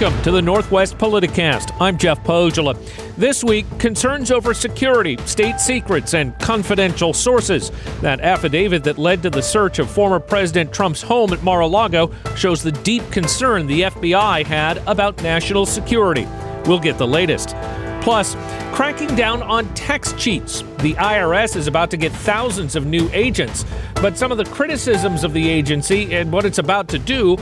Welcome to the Northwest Politicast. I'm Jeff Pohjola. This week, concerns over security, state secrets, and confidential sources. That affidavit that led to the search of former President Trump's home at Mar a Lago shows the deep concern the FBI had about national security. We'll get the latest. Plus, cracking down on tax cheats. The IRS is about to get thousands of new agents, but some of the criticisms of the agency and what it's about to do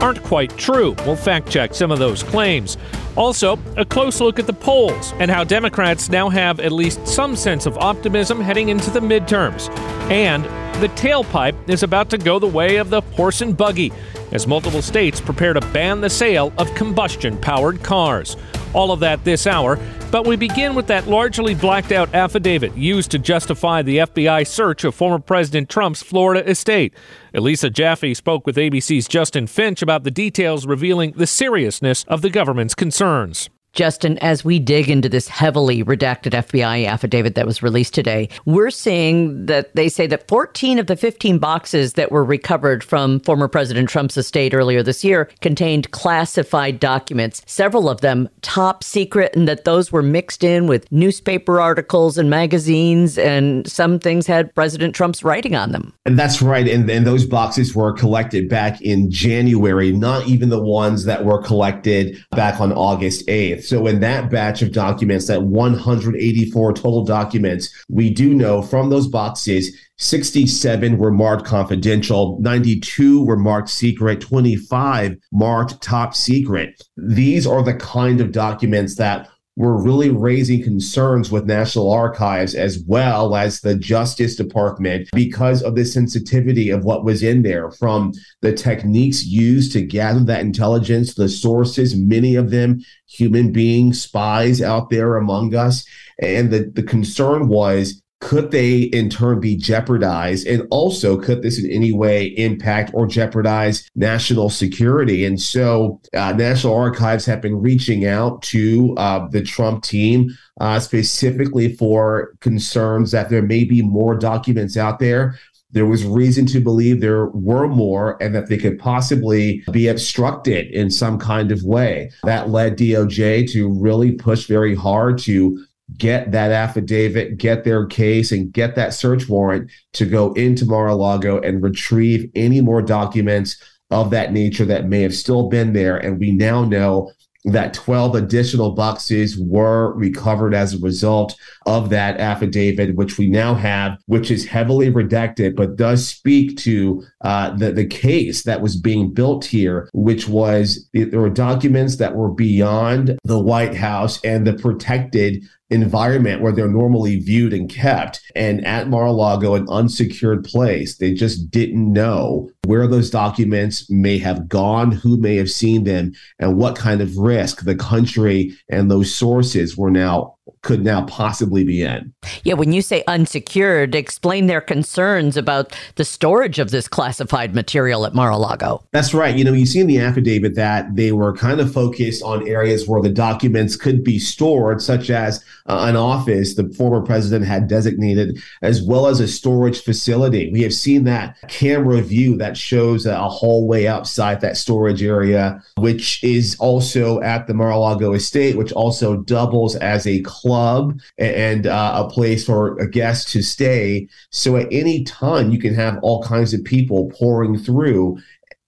aren't quite true. We'll fact check some of those claims. Also, a close look at the polls and how Democrats now have at least some sense of optimism heading into the midterms. And the tailpipe is about to go the way of the horse and buggy as multiple states prepare to ban the sale of combustion powered cars. All of that this hour, but we begin with that largely blacked out affidavit used to justify the FBI search of former President Trump's Florida estate. Elisa Jaffe spoke with ABC's Justin Finch about the details revealing the seriousness of the government's concerns. Justin, as we dig into this heavily redacted FBI affidavit that was released today, we're seeing that they say that 14 of the 15 boxes that were recovered from former President Trump's estate earlier this year contained classified documents, several of them top secret, and that those were mixed in with newspaper articles and magazines, and some things had President Trump's writing on them. And that's right. And, and those boxes were collected back in January, not even the ones that were collected back on August 8th. So in that batch of documents, that 184 total documents, we do know from those boxes, 67 were marked confidential, 92 were marked secret, 25 marked top secret. These are the kind of documents that were really raising concerns with National Archives as well as the Justice Department because of the sensitivity of what was in there from the techniques used to gather that intelligence, the sources, many of them human beings, spies out there among us. And the, the concern was could they in turn be jeopardized? And also, could this in any way impact or jeopardize national security? And so, uh, National Archives have been reaching out to uh, the Trump team uh, specifically for concerns that there may be more documents out there there was reason to believe there were more and that they could possibly be obstructed in some kind of way. That led DOJ to really push very hard to get that affidavit, get their case, and get that search warrant to go into Mar-a-Lago and retrieve any more documents of that nature that may have still been there. And we now know that 12 additional boxes were recovered as a result of that affidavit, which we now have, which is heavily redacted, but does speak to uh, the, the case that was being built here, which was there were documents that were beyond the White House and the protected environment where they're normally viewed and kept. And at Mar-a-Lago, an unsecured place, they just didn't know where those documents may have gone, who may have seen them, and what kind of risk the country and those sources were now could now possibly be in. Yeah, when you say unsecured, explain their concerns about the storage of this classified material at Mar-a-Lago. That's right. You know, you see in the affidavit that they were kind of focused on areas where the documents could be stored, such as uh, an office the former president had designated, as well as a storage facility. We have seen that camera view that shows a hallway outside that storage area, which is also at the Mar-a-Lago estate, which also doubles as a club club and uh, a place for a guest to stay. So at any time, you can have all kinds of people pouring through.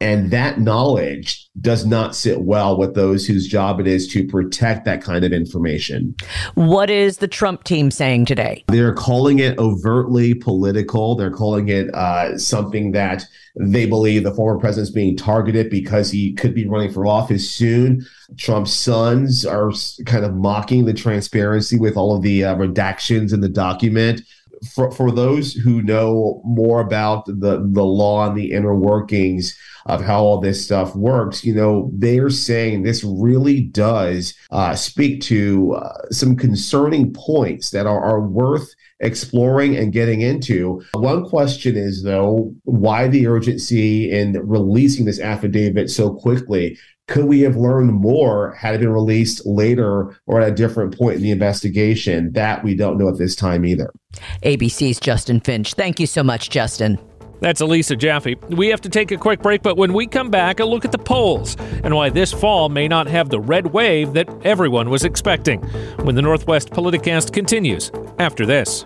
And that knowledge does not sit well with those whose job it is to protect that kind of information. What is the Trump team saying today? They're calling it overtly political. They're calling it uh, something that they believe the former president's being targeted because he could be running for office soon. Trump's sons are kind of mocking the transparency with all of the uh, redactions in the document for, for those who know more about the, the law and the inner workings of how all this stuff works, you know, they're saying this really does uh, speak to uh, some concerning points that are, are worth exploring and getting into. One question is, though, why the urgency in releasing this affidavit so quickly? Could we have learned more had it been released later or at a different point in the investigation? That we don't know at this time either. ABC's Justin Finch. Thank you so much, Justin. That's Elisa Jaffe. We have to take a quick break, but when we come back, a look at the polls and why this fall may not have the red wave that everyone was expecting. When the Northwest Politicast continues after this.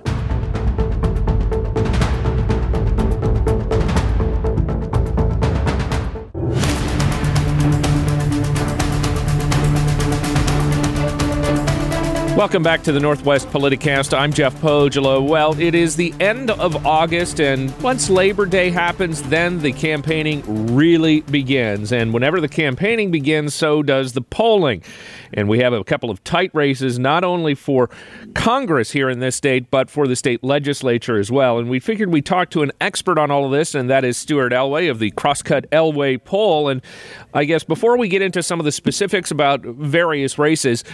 Welcome back to the Northwest Politicast. I'm Jeff Pohjola. Well, it is the end of August, and once Labor Day happens, then the campaigning really begins. And whenever the campaigning begins, so does the polling. And we have a couple of tight races, not only for Congress here in this state, but for the state legislature as well. And we figured we'd talk to an expert on all of this, and that is Stuart Elway of the Crosscut Elway poll. And I guess before we get into some of the specifics about various races,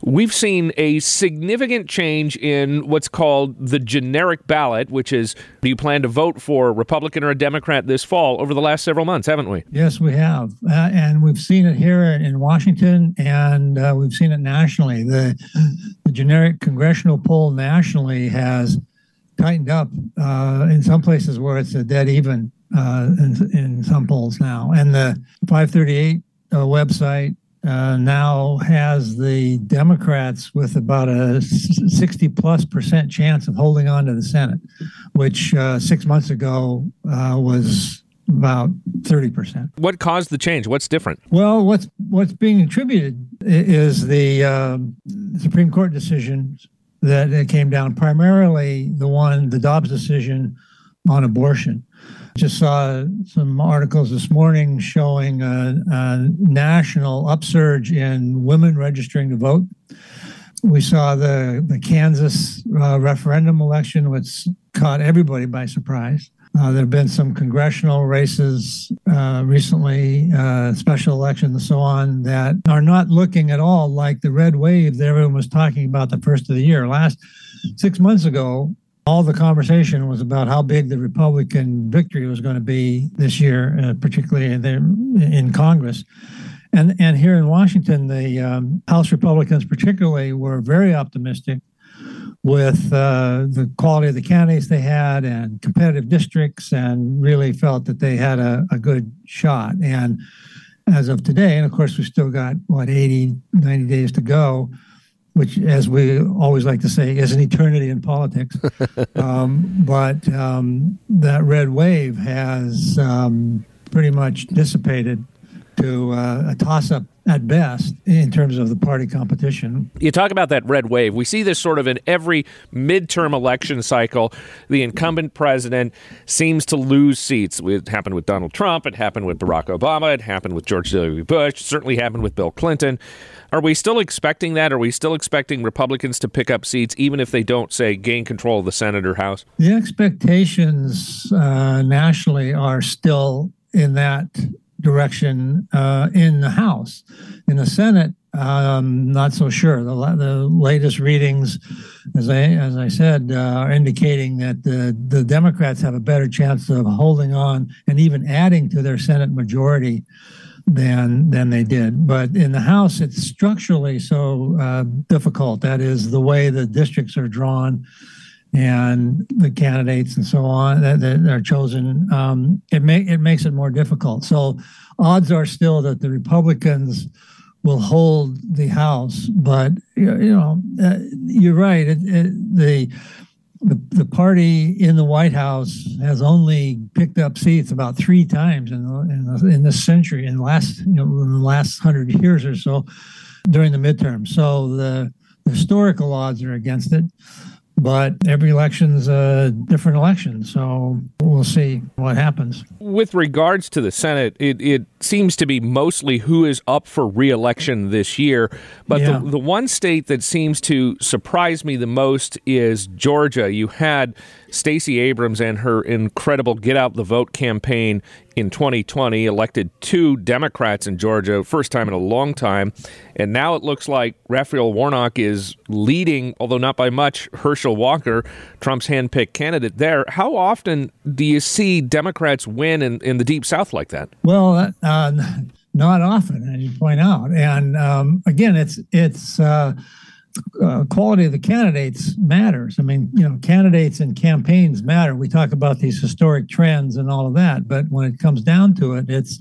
we've seen a significant change in what's called the generic ballot, which is do you plan to vote for a Republican or a Democrat this fall over the last several months, haven't we? Yes, we have. Uh, and we've seen it here in Washington and uh, we've seen it nationally. The, the generic congressional poll nationally has tightened up uh, in some places where it's a dead even uh, in, in, some polls now. And the 538 uh, website uh, now has the Democrats with about a 60 plus percent chance of holding on to the Senate, which uh, six months ago uh, was about 30%. What caused the change? What's different? Well, what's what's being attributed is the um, Supreme Court decision that came down, primarily the one, the Dobbs decision on abortion. Just saw some articles this morning showing a, a national upsurge in women registering to vote. We saw the, the Kansas uh, referendum election, which caught everybody by surprise. Uh, there have been some congressional races uh, recently, uh, special elections, and so on, that are not looking at all like the red wave that everyone was talking about the first of the year. Last six months ago, all the conversation was about how big the Republican victory was going to be this year, uh, particularly in, in Congress. And, and here in Washington, the um, House Republicans, particularly, were very optimistic with uh, the quality of the candidates they had and competitive districts, and really felt that they had a, a good shot. And as of today, and of course, we still got what 80, 90 days to go which, as we always like to say, is an eternity in politics. um, but um, that red wave has um, pretty much dissipated to uh, a toss up at best in terms of the party competition. You talk about that red wave. We see this sort of in every midterm election cycle. The incumbent president seems to lose seats. It happened with Donald Trump, it happened with Barack Obama, it happened with George W. Bush, certainly happened with Bill Clinton. Are we still expecting that? Are we still expecting Republicans to pick up seats, even if they don't, say, gain control of the Senate or House? The expectations uh, nationally are still in that direction uh, in the House. In the Senate, um, not so sure. The, the latest readings, as I as I said, uh, are indicating that the the Democrats have a better chance of holding on and even adding to their Senate majority than than they did. But in the House, it's structurally so uh, difficult. That is the way the districts are drawn and the candidates and so on that, that are chosen. Um, it make it makes it more difficult. So odds are still that the Republicans will hold the House, but you know uh, you're right. It, it, the the, the party in the White House has only picked up seats about three times in the, in, the, in this century, in the last you know in the last hundred years or so, during the midterm. So the, the historical odds are against it but every election's a different election. So we'll see what happens. With regards to the Senate, it, it seems to be mostly who is up for reelection this year. But yeah. the, the one state that seems to surprise me the most is Georgia. You had Stacey Abrams and her incredible Get Out the Vote campaign in 2020 elected two Democrats in Georgia, first time in a long time. And now it looks like Raphael Warnock is leading, although not by much, Herschel Walker, Trump's handpicked candidate there. How often do you see Democrats win in, in the Deep South like that? Well, uh, not often, as you point out. And um, again, it's it's uh, uh, quality of the candidates matters. I mean, you know, candidates and campaigns matter. We talk about these historic trends and all of that, but when it comes down to it, it's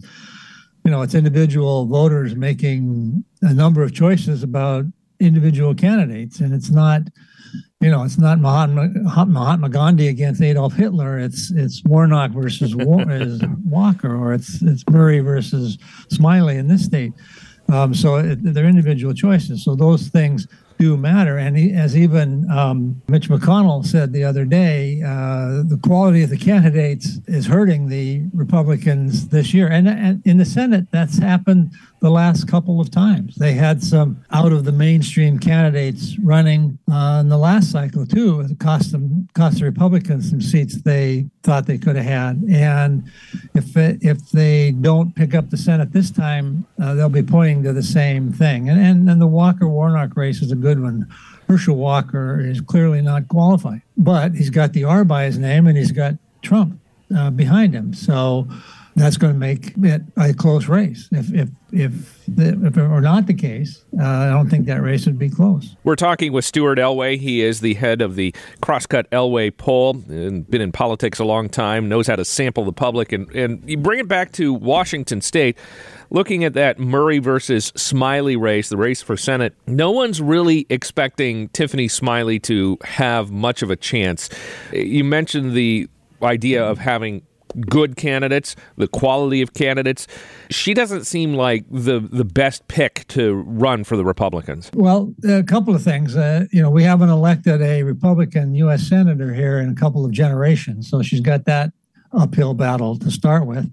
you know, it's individual voters making a number of choices about individual candidates, and it's not, you know, it's not Mahatma, Mahatma Gandhi against Adolf Hitler. It's it's Warnock versus Walker, or it's it's Murray versus Smiley in this state. Um, so it, they're individual choices. So those things do matter. And he, as even um, Mitch McConnell said the other day, uh, the quality of the candidates is hurting the Republicans this year. And, and in the Senate, that's happened the last couple of times. They had some out of the mainstream candidates running uh, in the last cycle too. It cost them cost the Republicans some seats they thought they could have had. And if it, if they don't pick up the Senate this time, uh, they'll be pointing to the same thing. And and, and the Walker Warnock race is a good one. Herschel Walker is clearly not qualified, but he's got the R by his name and he's got Trump uh, behind him. So that's going to make it a close race. If if if if it were not the case, uh, I don't think that race would be close. We're talking with Stuart Elway. He is the head of the Crosscut Elway poll and been in politics a long time. Knows how to sample the public and and you bring it back to Washington State. Looking at that Murray versus Smiley race, the race for Senate, no one's really expecting Tiffany Smiley to have much of a chance. You mentioned the idea of having good candidates, the quality of candidates. She doesn't seem like the the best pick to run for the Republicans. Well, a couple of things. Uh, you know, we haven't elected a Republican U.S. senator here in a couple of generations, so she's got that uphill battle to start with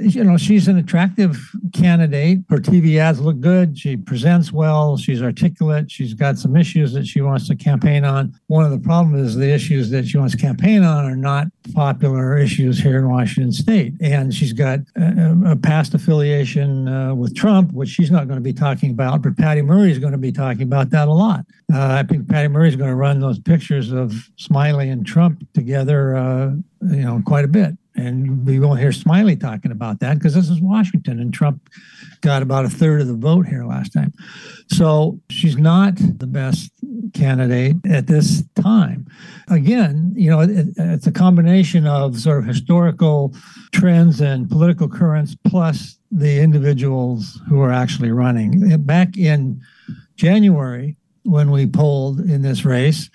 you know, she's an attractive candidate. Her TV ads look good. She presents well. She's articulate. She's got some issues that she wants to campaign on. One of the problems is the issues that she wants to campaign on are not popular issues here in Washington State. And she's got a, a past affiliation uh, with Trump, which she's not going to be talking about, but Patty Murray is going to be talking about that a lot. Uh, I think Patty Murray is going to run those pictures of Smiley and Trump together, uh, you know, quite a bit. And we won't hear Smiley talking about that because this is Washington and Trump got about a third of the vote here last time. So she's not the best candidate at this time. Again, you know, it, it's a combination of sort of historical trends and political currents plus the individuals who are actually running. Back in January, when we polled in this race,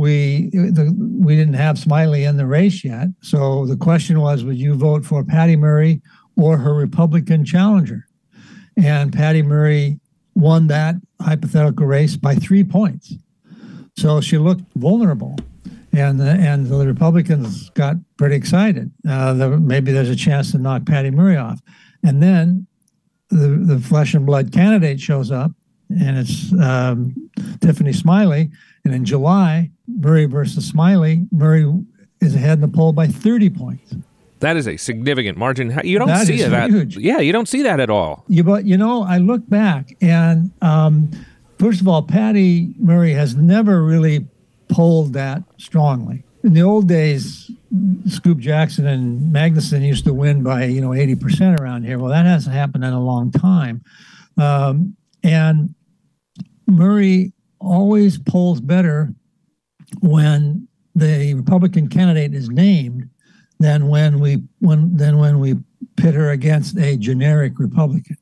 we the, we didn't have Smiley in the race yet. So the question was, would you vote for Patty Murray or her Republican challenger? And Patty Murray won that hypothetical race by three points. So she looked vulnerable. And the, and the Republicans got pretty excited. Uh, the, maybe there's a chance to knock Patty Murray off. And then the, the flesh and blood candidate shows up, and it's um, Tiffany Smiley. And in July, Murray versus Smiley, Murray is ahead in the poll by 30 points. That is a significant margin. You don't that see that. Huge. Yeah, you don't see that at all. You, but you know, I look back and um, first of all, Patty Murray has never really polled that strongly. In the old days, Scoop Jackson and Magnuson used to win by you know 80% around here. Well, that hasn't happened in a long time. Um, and Murray always polls better when the Republican candidate is named than when we when than when we pit her against a generic Republican.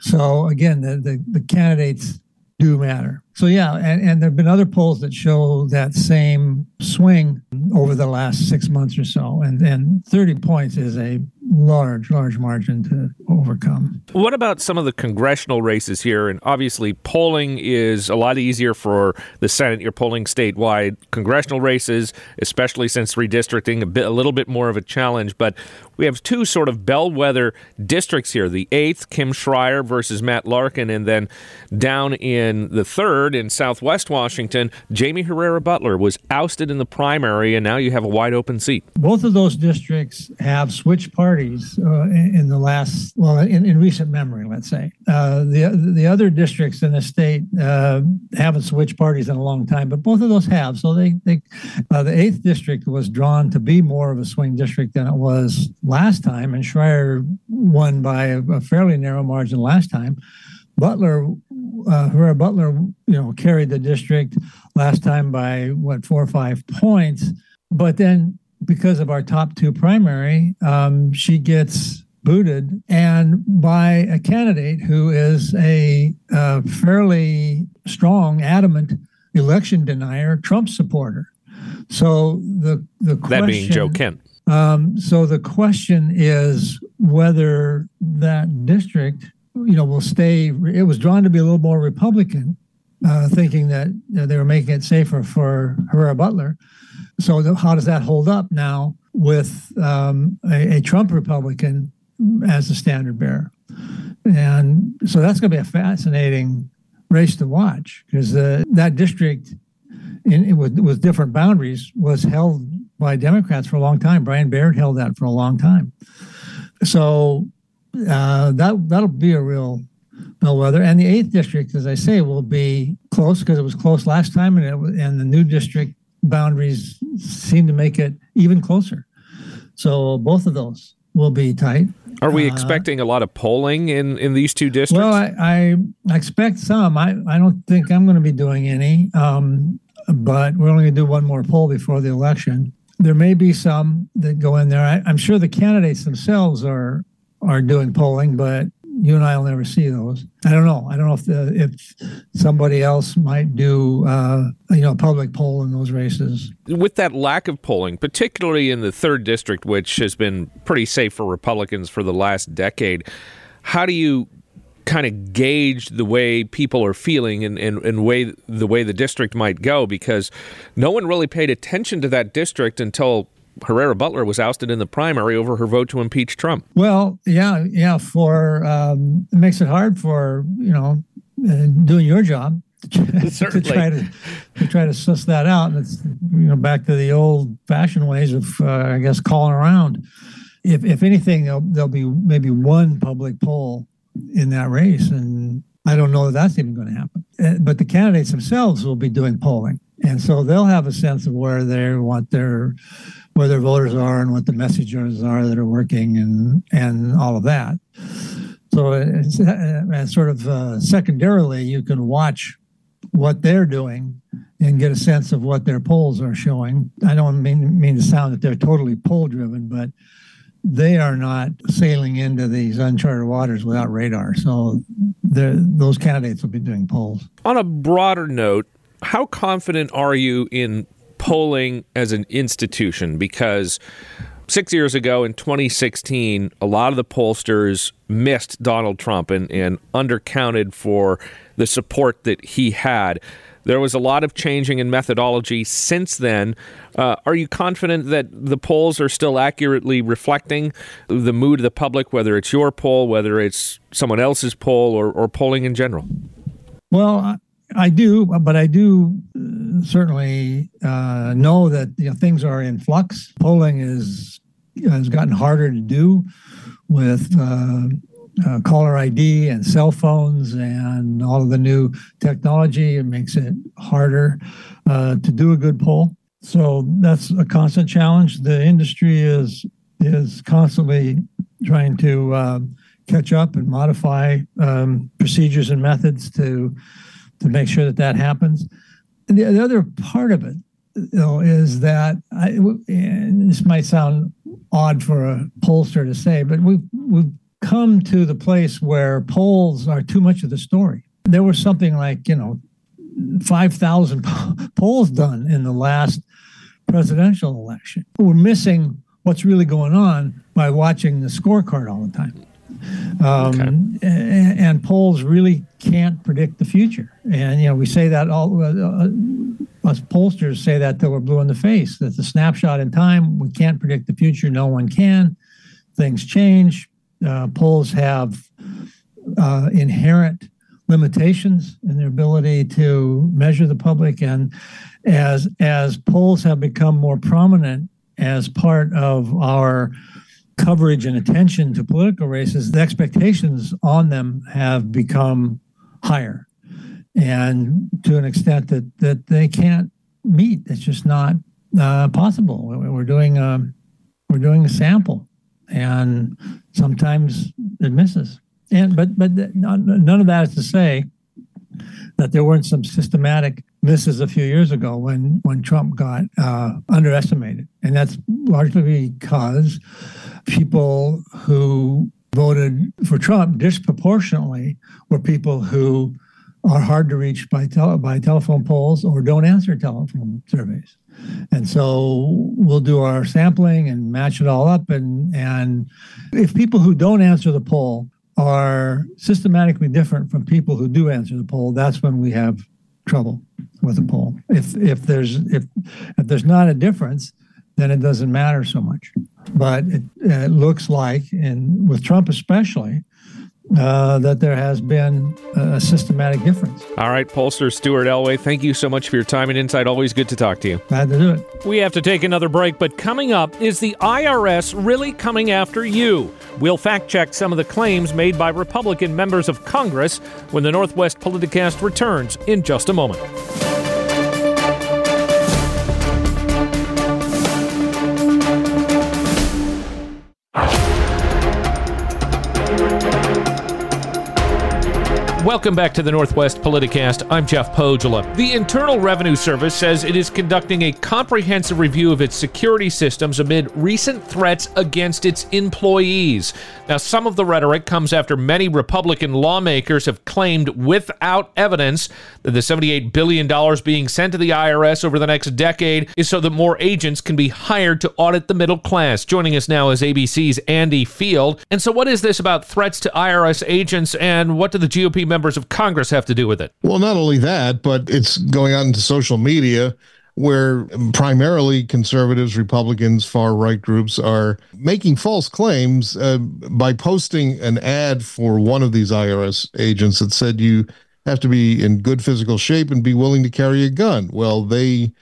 So again, the the, the candidates do matter. So yeah, and, and there have been other polls that show that same swing over the last six months or so. And and 30 points is a large, large margin to overcome. What about some of the congressional races here? And obviously, polling is a lot easier for the Senate. You're polling statewide. Congressional races, especially since redistricting, a bit, a little bit more of a challenge. But we have two sort of bellwether districts here: the eighth, Kim Schrier versus Matt Larkin, and then down in the third in Southwest Washington, Jaime Herrera Beutler was ousted in the primary, and now you have a wide open seat. Both of those districts have switched parties uh, in, the last, well, in, in recent memory, let's say. Uh, the the other districts in the state uh, haven't switched parties in a long time, but both of those have. So they, they uh, the eighth district was drawn to be more of a swing district than it was last time, and Schrier won by a, a fairly narrow margin last time. Beutler, uh, Herrera Beutler, you know, carried the district last time by what four or five points, but then because of our top two primary, um, she gets booted and by a candidate who is a uh, fairly strong, adamant election denier, Trump supporter. So the the question, that being Joe Kent. Um, so the question is whether that district, you know, will stay. It was drawn to be a little more Republican, uh, thinking that you know, they were making it safer for Herrera Beutler. So the, how does that hold up now with um, a, a Trump Republican as the standard bearer? And so that's going to be a fascinating race to watch because that district in, with, with different boundaries was held by Democrats for a long time. Brian Baird held that for a long time. So uh, that that'll be a real bellwether. And the eighth district, as I say, will be close because it was close last time, and it, and the new district boundaries seem to make it even closer. So both of those will be tight. Are we uh, expecting a lot of polling in, in these two districts? Well, I, I expect some. I, I don't think I'm going to be doing any, um, but we're only going to do one more poll before the election. There may be some that go in there. I, I'm sure the candidates themselves are are doing polling, but you and I will never see those. I don't know. I don't know if the, if somebody else might do uh, you know public poll in those races. With that lack of polling, particularly in the third district, which has been pretty safe for Republicans for the last decade, how do you kind of gauge the way people are feeling and, and, and way the way the district might go because no one really paid attention to that district until Herrera Beutler was ousted in the primary over her vote to impeach Trump. Well, yeah, yeah. For um, it makes it hard for you know uh, doing your job to, to, try to to try to suss that out. And it's you know back to the old fashioned ways of uh, I guess calling around. If if anything, there'll, there'll be maybe one public poll in that race, and I don't know that that's even going to happen. Uh, but the candidates themselves will be doing polling, and so they'll have a sense of where they want their where their voters are and what the messages are that are working and and all of that. So it's, uh, sort of uh, secondarily, you can watch what they're doing and get a sense of what their polls are showing. I don't mean mean to sound that they're totally poll driven, but they are not sailing into these uncharted waters without radar. So those candidates will be doing polls. On a broader note, how confident are you in polling as an institution because six years ago in 2016, a lot of the pollsters missed Donald Trump and, and undercounted for the support that he had. There was a lot of changing in methodology since then. Uh, are you confident that the polls are still accurately reflecting the mood of the public, whether it's your poll, whether it's someone else's poll, or, or polling in general? Well, I do, but I do uh, certainly uh, know that you know, things are in flux. Polling is has gotten harder to do with uh, uh, caller ID and cell phones and all of the new technology. It makes it harder uh, to do a good poll. So that's a constant challenge. The industry is is constantly trying to uh, catch up and modify um, procedures and methods to to make sure that that happens. The, the other part of it, though, is that I, this might sound odd for a pollster to say, but we've we've come to the place where polls are too much of the story. There was something like you know five thousand polls done in the last presidential election. We're missing what's really going on by watching the scorecard all the time. Um, okay. and, and, polls really can't predict the future. And you know, we say that all uh, uh, us pollsters say that till we're blue in the face. That's a snapshot in time. We can't predict the future. No one can. Things change. Uh, polls have uh, inherent limitations in their ability to measure the public, and as as polls have become more prominent as part of our coverage and attention to political races, the expectations on them have become higher, and to an extent that that they can't meet. It's just not uh, possible. We're doing a we're doing a sample, and sometimes it misses. And but but none of that is to say that there weren't some systematic misses a few years ago when when Trump got uh, underestimated, and that's largely because people who voted for Trump disproportionately were people who are hard to reach by tele- by telephone polls or don't answer telephone surveys. And so we'll do our sampling and match it all up. And, and if people who don't answer the poll are systematically different from people who do answer the poll, that's when we have trouble with the poll. If if there's if if there's not a difference, then it doesn't matter so much. But it, it looks like, and with Trump especially, uh, that there has been a systematic difference. All right, pollster Stuart Elway, thank you so much for your time and insight. Always good to talk to you. Glad to do it. We have to take another break, but coming up is the IRS really coming after you? We'll fact check some of the claims made by Republican members of Congress when the Northwest Politicast returns in just a moment. Welcome back to the Northwest Politicast. I'm Jeff Pohjola. The Internal Revenue Service says it is conducting a comprehensive review of its security systems amid recent threats against its employees. Now, some of the rhetoric comes after many Republican lawmakers have claimed without evidence that the $78 billion being sent to the IRS over the next decade is so that more agents can be hired to audit the middle class. Joining us now is ABC's Andy Field. And so, what is this about threats to IRS agents, and what do the GOP members of Congress have to do with it? Well, not only that, but it's going out into social media where primarily conservatives, Republicans, far right groups are making false claims uh, by posting an ad for one of these IRS agents that said you have to be in good physical shape and be willing to carry a gun. Well, they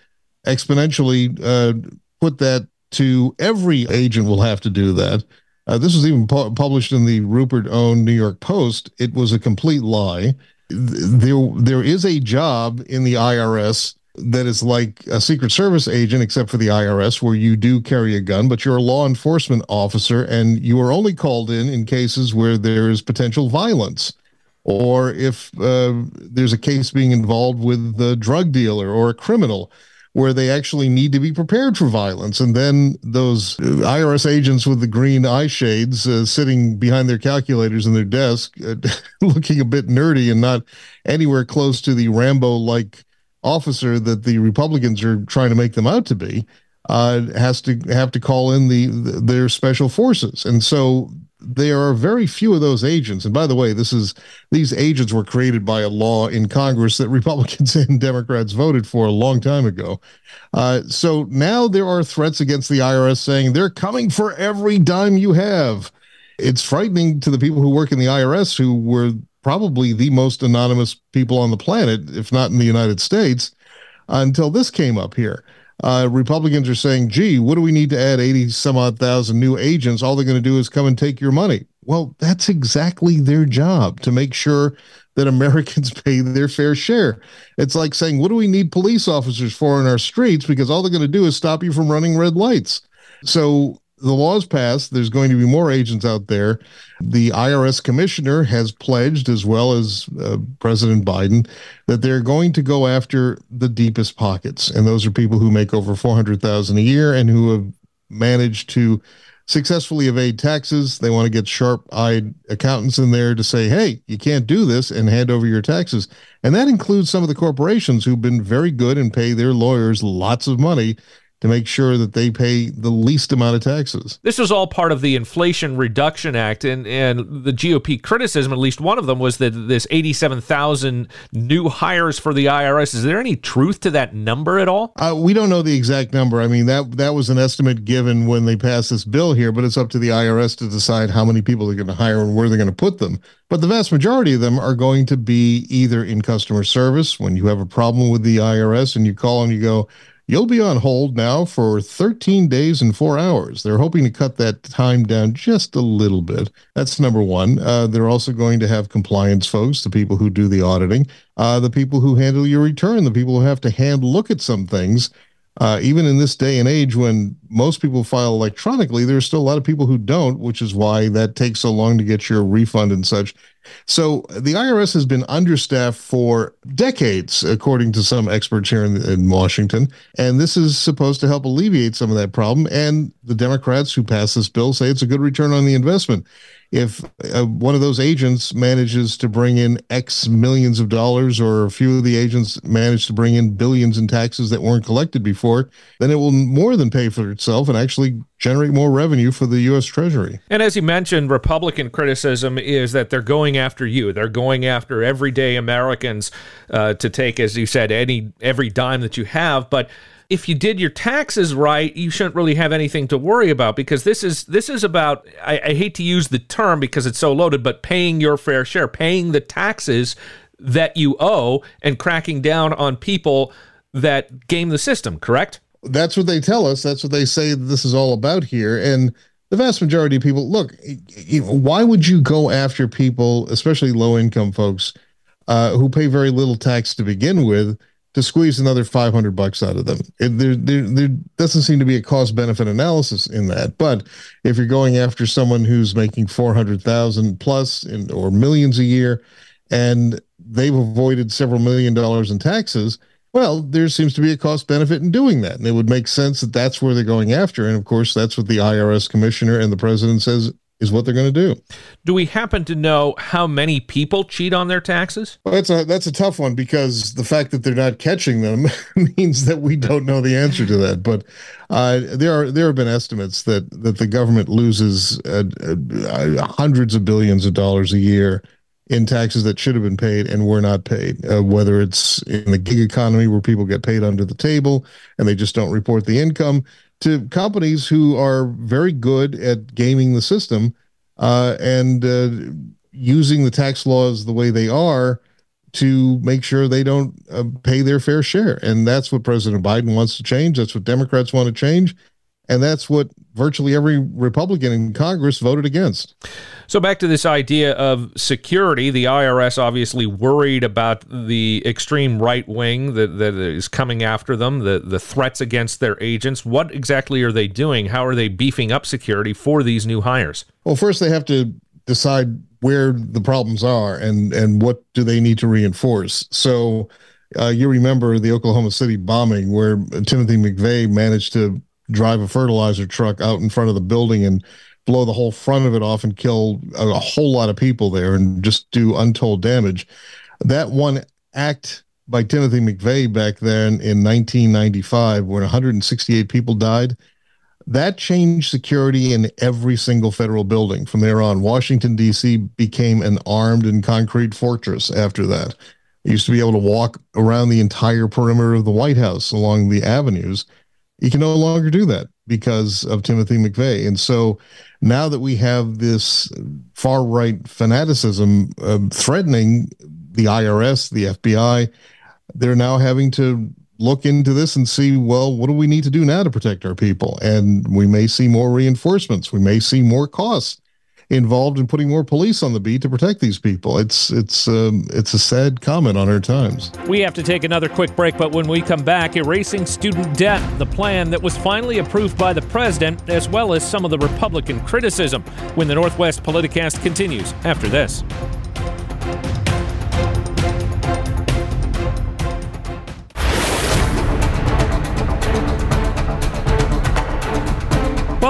exponentially uh, put that to every agent will have to do that. Uh, this was even pu- published in the Rupert owned New York Post. It was a complete lie. There, there is a job in the IRS that is like a Secret Service agent, except for the IRS, where you do carry a gun, but you're a law enforcement officer and you are only called in in cases where there is potential violence or if uh, there's a case being involved with a drug dealer or a criminal where they actually need to be prepared for violence. And then those IRS agents with the green eye shades uh, sitting behind their calculators in their desk, uh, looking a bit nerdy and not anywhere close to the Rambo like officer that the Republicans are trying to make them out to be. Uh, has to have to call in the, the their special forces, and so there are very few of those agents. And by the way, this is these agents were created by a law in Congress that Republicans and Democrats voted for a long time ago. Uh, so now there are threats against the IRS saying they're coming for every dime you have. It's frightening to the people who work in the IRS, who were probably the most anonymous people on the planet, if not in the United States, until this came up here uh, Republicans are saying, gee, what do we need to add 80 some odd thousand new agents? All they're going to do is come and take your money. Well, that's exactly their job to make sure that Americans pay their fair share. It's like saying, what do we need police officers for in our streets? Because all they're going to do is stop you from running red lights. So the laws passed. There's going to be more agents out there. The IRS commissioner has pledged, as well as uh, President Biden, that they're going to go after the deepest pockets, and those are people who make over four hundred thousand a year and who have managed to successfully evade taxes. They want to get sharp-eyed accountants in there to say, "Hey, you can't do this," and hand over your taxes. And that includes some of the corporations who've been very good and pay their lawyers lots of money to make sure that they pay the least amount of taxes. This was all part of the Inflation Reduction Act, and, and the GOP criticism, at least one of them, was that this 87,000 new hires for the IRS. Is there any truth to that number at all? Uh, we don't know the exact number. I mean, that that was an estimate given when they passed this bill here, but it's up to the IRS to decide how many people they're going to hire and where they're going to put them. But the vast majority of them are going to be either in customer service when you have a problem with the IRS and you call and you go, You'll be on hold now for 13 days and four hours. They're hoping to cut that time down just a little bit. That's number one. Uh, they're also going to have compliance folks, the people who do the auditing, uh, the people who handle your return, the people who have to hand look at some things. Uh, even in this day and age when most people file electronically, there's still a lot of people who don't, which is why that takes so long to get your refund and such. So the IRS has been understaffed for decades, according to some experts here in, in, Washington. And this is supposed to help alleviate some of that problem. And the Democrats who passed this bill say it's a good return on the investment if uh, one of those agents manages to bring in X millions of dollars, or a few of the agents manage to bring in billions in taxes that weren't collected before, then it will more than pay for itself and actually generate more revenue for the U.S. Treasury. And as you mentioned, Republican criticism is that they're going after you. They're going after everyday Americans uh, to take, as you said, any every dime that you have, but if you did your taxes right, you shouldn't really have anything to worry about because this is this is about I, I hate to use the term because it's so loaded, but paying your fair share, paying the taxes that you owe and cracking down on people that game the system, correct? That's what they tell us. That's what they say this is all about here. And the vast majority of people look, why would you go after people, especially low income folks, uh, who pay very little tax to begin with? To squeeze another 500 bucks out of them. It, there, there, there doesn't seem to be a cost benefit analysis in that. But if you're going after someone who's making 400,000 plus in, or millions a year and they've avoided several million dollars in taxes, well, there seems to be a cost benefit in doing that. And it would make sense that that's where they're going after. And of course, that's what the IRS commissioner and the president says is what they're going to do. Do we happen to know how many people cheat on their taxes? Well, that's a that's a tough one because the fact that they're not catching them means that we don't know the answer to that. But uh, there are there have been estimates that that the government loses uh, uh, hundreds of billions of dollars a year in taxes that should have been paid and were not paid. Uh, whether it's in the gig economy where people get paid under the table and they just don't report the income, to companies who are very good at gaming the system uh, and uh, using the tax laws the way they are to make sure they don't uh, pay their fair share. And that's what President Biden wants to change. That's what Democrats want to change. And that's what virtually every Republican in Congress voted against. So, back to this idea of security, the IRS obviously worried about the extreme right wing that, that is coming after them, the, the threats against their agents. What exactly are they doing? How are they beefing up security for these new hires? Well, first, they have to decide where the problems are and, and what do they need to reinforce. So, uh, you remember the Oklahoma City bombing where Timothy McVeigh managed to drive a fertilizer truck out in front of the building and blow the whole front of it off and kill a, whole lot of people there and just do untold damage. That one act by Timothy McVeigh back then in 1995, when 168 people died, that changed security in every single federal building. From there on, Washington, D.C. became an armed and concrete fortress after that. You used to be able to walk around the entire perimeter of the White House along the avenues you can no longer do that because of Timothy McVeigh. And so now that we have this far right fanaticism uh, threatening the IRS, the FBI, they're now having to look into this and see, well, what do we need to do now to protect our people? And we may see more reinforcements. We may see more costs involved in putting more police on the beat to protect these people. It's it's um, it's a sad comment on our times. We have to take another quick break, but when we come back, erasing student debt, the plan that was finally approved by the president, as well as some of the Republican criticism. When the Northwest Politicast continues after this.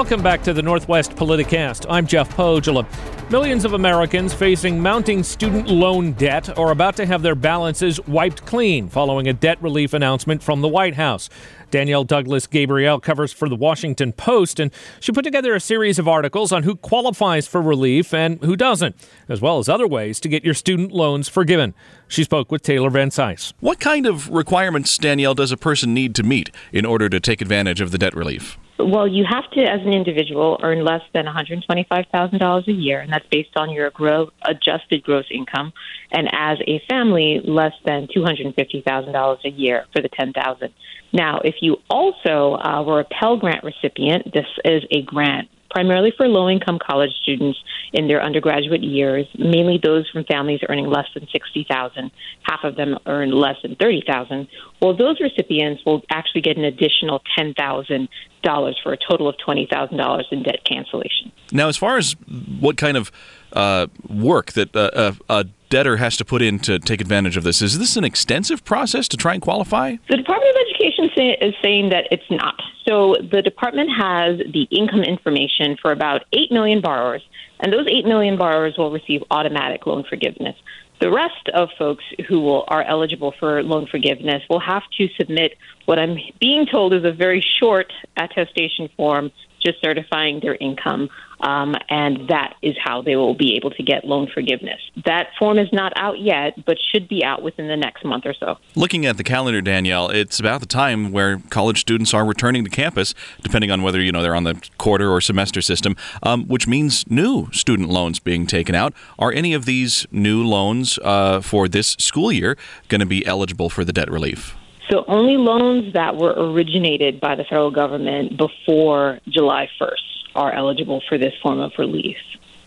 Welcome back to the Northwest Politicast. I'm Jeff Pohjola. Millions of Americans facing mounting student loan debt are about to have their balances wiped clean following a debt relief announcement from the White House. Danielle Douglas Gabriel covers for the Washington Post, and she put together a series of articles on who qualifies for relief and who doesn't, as well as other ways to get your student loans forgiven. She spoke with Taylor Van Cise. What kind of requirements, Danielle, does a person need to meet in order to take advantage of the debt relief? Well, you have to, as an individual, earn less than $125,000 a year, and that's based on your gross, adjusted gross income. And as a family, less than $250,000 a year for the 10000 Now, if you also uh, were a Pell Grant recipient, this is a grant primarily for low income college students in their undergraduate years, mainly those from families earning less than 60000 Half of them earn less than 30000 Well, those recipients will actually get an additional $10,000 for a total of $20,000 in debt cancellation. Now, as far as what kind of uh, work that uh, a debtor has to put in to take advantage of this, is this an extensive process to try and qualify? The Department of Education say, is saying that it's not. So the department has the income information for about 8 million borrowers, and those 8 million borrowers will receive automatic loan forgiveness. The rest of folks who will, are eligible for loan forgiveness will have to submit what I'm being told is a very short attestation form just certifying their income, um, and that is how they will be able to get loan forgiveness. That form is not out yet, but should be out within the next month or so. Looking at the calendar, Danielle, it's about the time where college students are returning to campus, depending on whether you know they're on the quarter or semester system, um, which means new student loans being taken out. Are any of these new loans uh, for this school year going to be eligible for the debt relief? So only loans that were originated by the federal government before July 1st are eligible for this form of relief.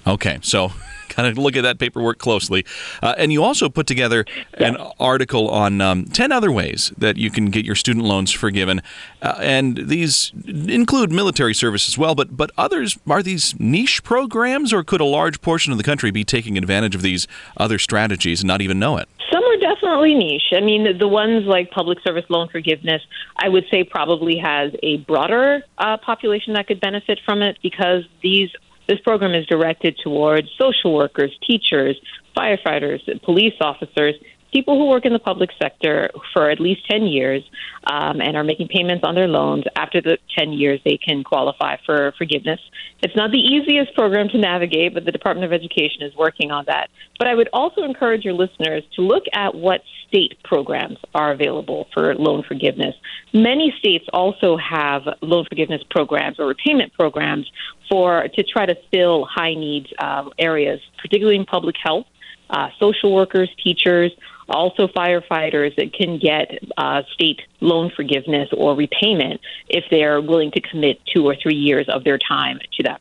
Okay, so kind of look at that paperwork closely. Uh, and you also put together an article on um, 10 other ways that you can get your student loans forgiven. Uh, and these include military service as well, but, but others are these niche programs, or could a large portion of the country be taking advantage of these other strategies and not even know it? Some definitely niche. I mean, the, the ones like public service loan forgiveness, I would say probably has a broader uh, population that could benefit from it because these this program is directed towards social workers, teachers, firefighters, police officers, people who work in the public sector for at least 10 years um, and are making payments on their loans. After the 10 years, they can qualify for forgiveness. It's not the easiest program to navigate, but the Department of Education is working on that. But I would also encourage your listeners to look at what state programs are available for loan forgiveness. Many states also have loan forgiveness programs or repayment programs for to try to fill high needs uh, areas, particularly in public health. Uh, social workers, teachers, also firefighters that can get uh, state loan forgiveness or repayment if they are willing to commit two or three years of their time to that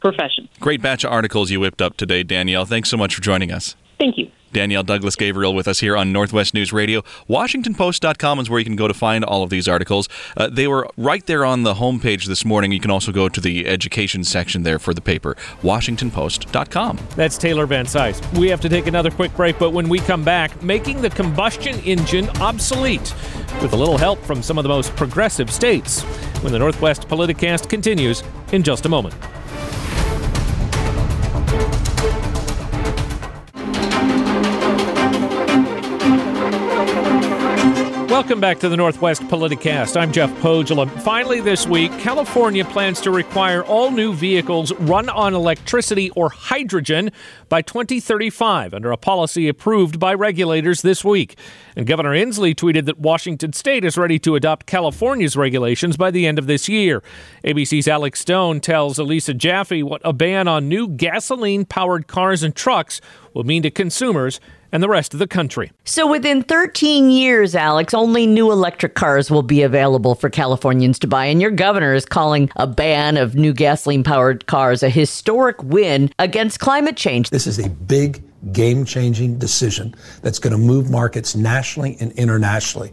profession. Great batch of articles you whipped up today, Danielle. Thanks so much for joining us. Thank you. Danielle Douglas Gabriel with us here on Northwest News Radio. WashingtonPost.com is where you can go to find all of these articles. Uh, they were right there on the homepage this morning. You can also go to the education section there for the paper. WashingtonPost.com. That's Taylor Van Cise. We have to take another quick break, but when we come back, making the combustion engine obsolete with a little help from some of the most progressive states. When the Northwest Politicast continues in just a moment. Welcome back to the Northwest Politicast. I'm Jeff Pohjola. Finally, this week, California plans to require all new vehicles run on electricity or hydrogen by 2035 under a policy approved by regulators this week. And Governor Inslee tweeted that Washington state is ready to adopt California's regulations by the end of this year. ABC's Alex Stone tells Elisa Jaffe what a ban on new gasoline powered cars and trucks will mean to consumers and the rest of the country. So within 13 years, Alex, only new electric cars will be available for Californians to buy. And your governor is calling a ban of new gasoline powered cars a historic win against climate change. This is a big, game changing decision that's going to move markets nationally and internationally.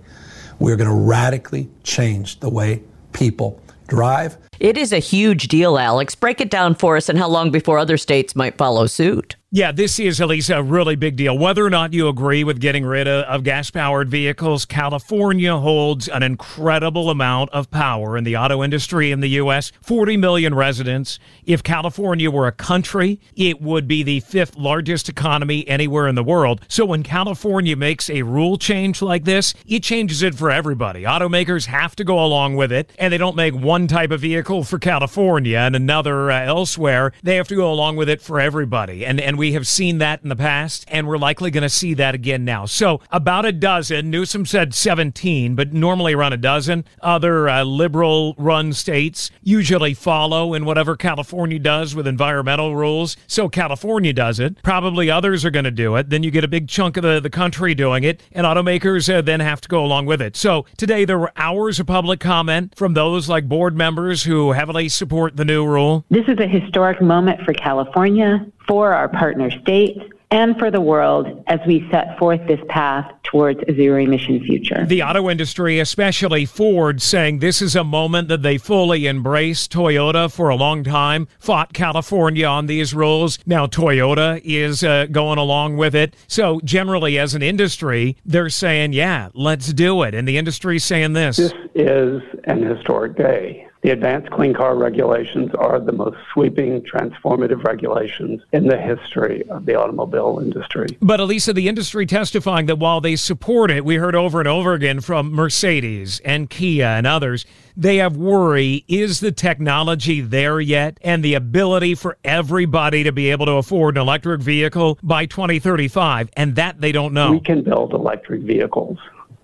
We're going to radically change the way people drive. It is a huge deal, Alex. Break it down for us and how long before other states might follow suit. Yeah, this is least a really big deal. Whether or not you agree with getting rid of gas powered vehicles, California holds an incredible amount of power in the auto industry in the U.S. 40 million residents. If California were a country, it would be the fifth largest economy anywhere in the world. So when California makes a rule change like this, it changes it for everybody. Automakers have to go along with it, and they don't make one type of vehicle for California and another uh, elsewhere. They have to go along with it for everybody. And, and we have seen that in the past, and we're likely going to see that again now. So, about a dozen, Newsom said 17, but normally around a dozen other uh, liberal run states usually follow in whatever California does with environmental rules. So, California does it. Probably others are going to do it. Then you get a big chunk of the, the country doing it, and automakers uh, then have to go along with it. So, today there were hours of public comment from those like board members who who heavily support the new rule. This is a historic moment for California, for our partner states and for the world as we set forth this path towards a zero emission future. The auto industry, especially Ford, saying this is a moment that they fully embrace. Toyota, for a long time, fought California on these rules. Now Toyota is uh, going along with it. So, generally, as an industry, they're saying, yeah, let's do it. And the industry saying this. This is an historic day. The advanced clean car regulations are the most sweeping, transformative regulations in the history of the automobile industry. But Elisa, the industry testifying that while they support it, we heard over and over again from Mercedes and Kia and others, they have worry is the technology there yet? And the ability for everybody to be able to afford an electric vehicle by 2035 and that they don't know. We can build electric vehicles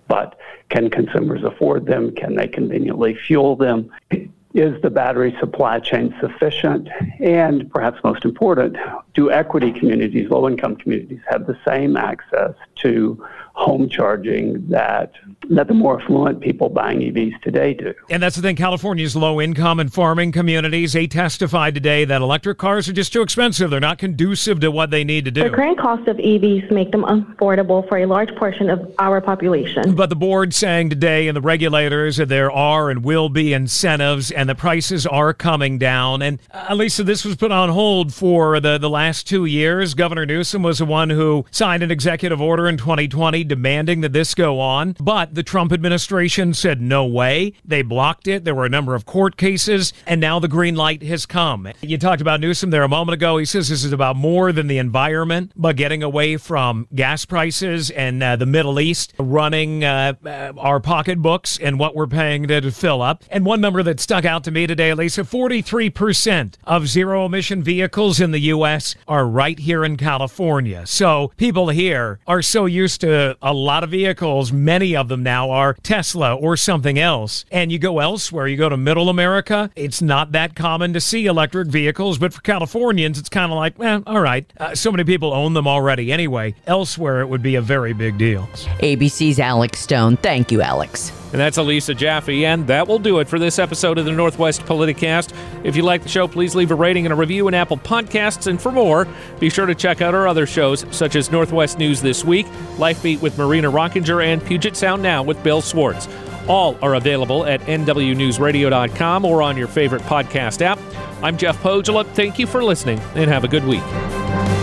but can consumers afford them? Can they conveniently fuel them? Is the battery supply chain sufficient? And perhaps most important, do equity communities, low income communities, have the same access to home charging that that the more affluent people buying EVs today do. And that's the thing. California's low income and farming communities, they testified today that electric cars are just too expensive. They're not conducive to what they need to do. The current cost of EVs make them affordable for a large portion of our population. But the board saying today and the regulators that there are and will be incentives and the prices are coming down. And uh, Lisa, this was put on hold for the, the last two years. Governor Newsom was the one who signed an executive order in 2020 demanding that this go on. But the Trump administration said no way. They blocked it. There were a number of court cases, and now the green light has come. You talked about Newsom there a moment ago. He says this is about more than the environment, but getting away from gas prices and uh, the Middle East, running uh, uh our pocketbooks and what we're paying to, to fill up. And one number that stuck out to me today, Lisa 43% of zero emission vehicles in the U.S. are right here in California. So people here are so used to a lot of vehicles, many of them now are Tesla or something else. And you go elsewhere, you go to middle America, it's not that common to see electric vehicles, but for Californians, it's kind of like, eh, all right. Uh, so many people own them already anyway. Elsewhere, it would be a very big deal. ABC's Alex Stone. Thank you, Alex. And that's Elisa Jaffe. And that will do it for this episode of the Northwest Politicast. If you like the show, please leave a rating and a review in Apple Podcasts. And for more, be sure to check out our other shows, such as Northwest News This Week, Life Beat with Marina Rockinger, and Puget Sound Now with Bill Swartz. All are available at NWNewsRadio.com or on your favorite podcast app. I'm Jeff Pohjola. Thank you for listening and have a good week.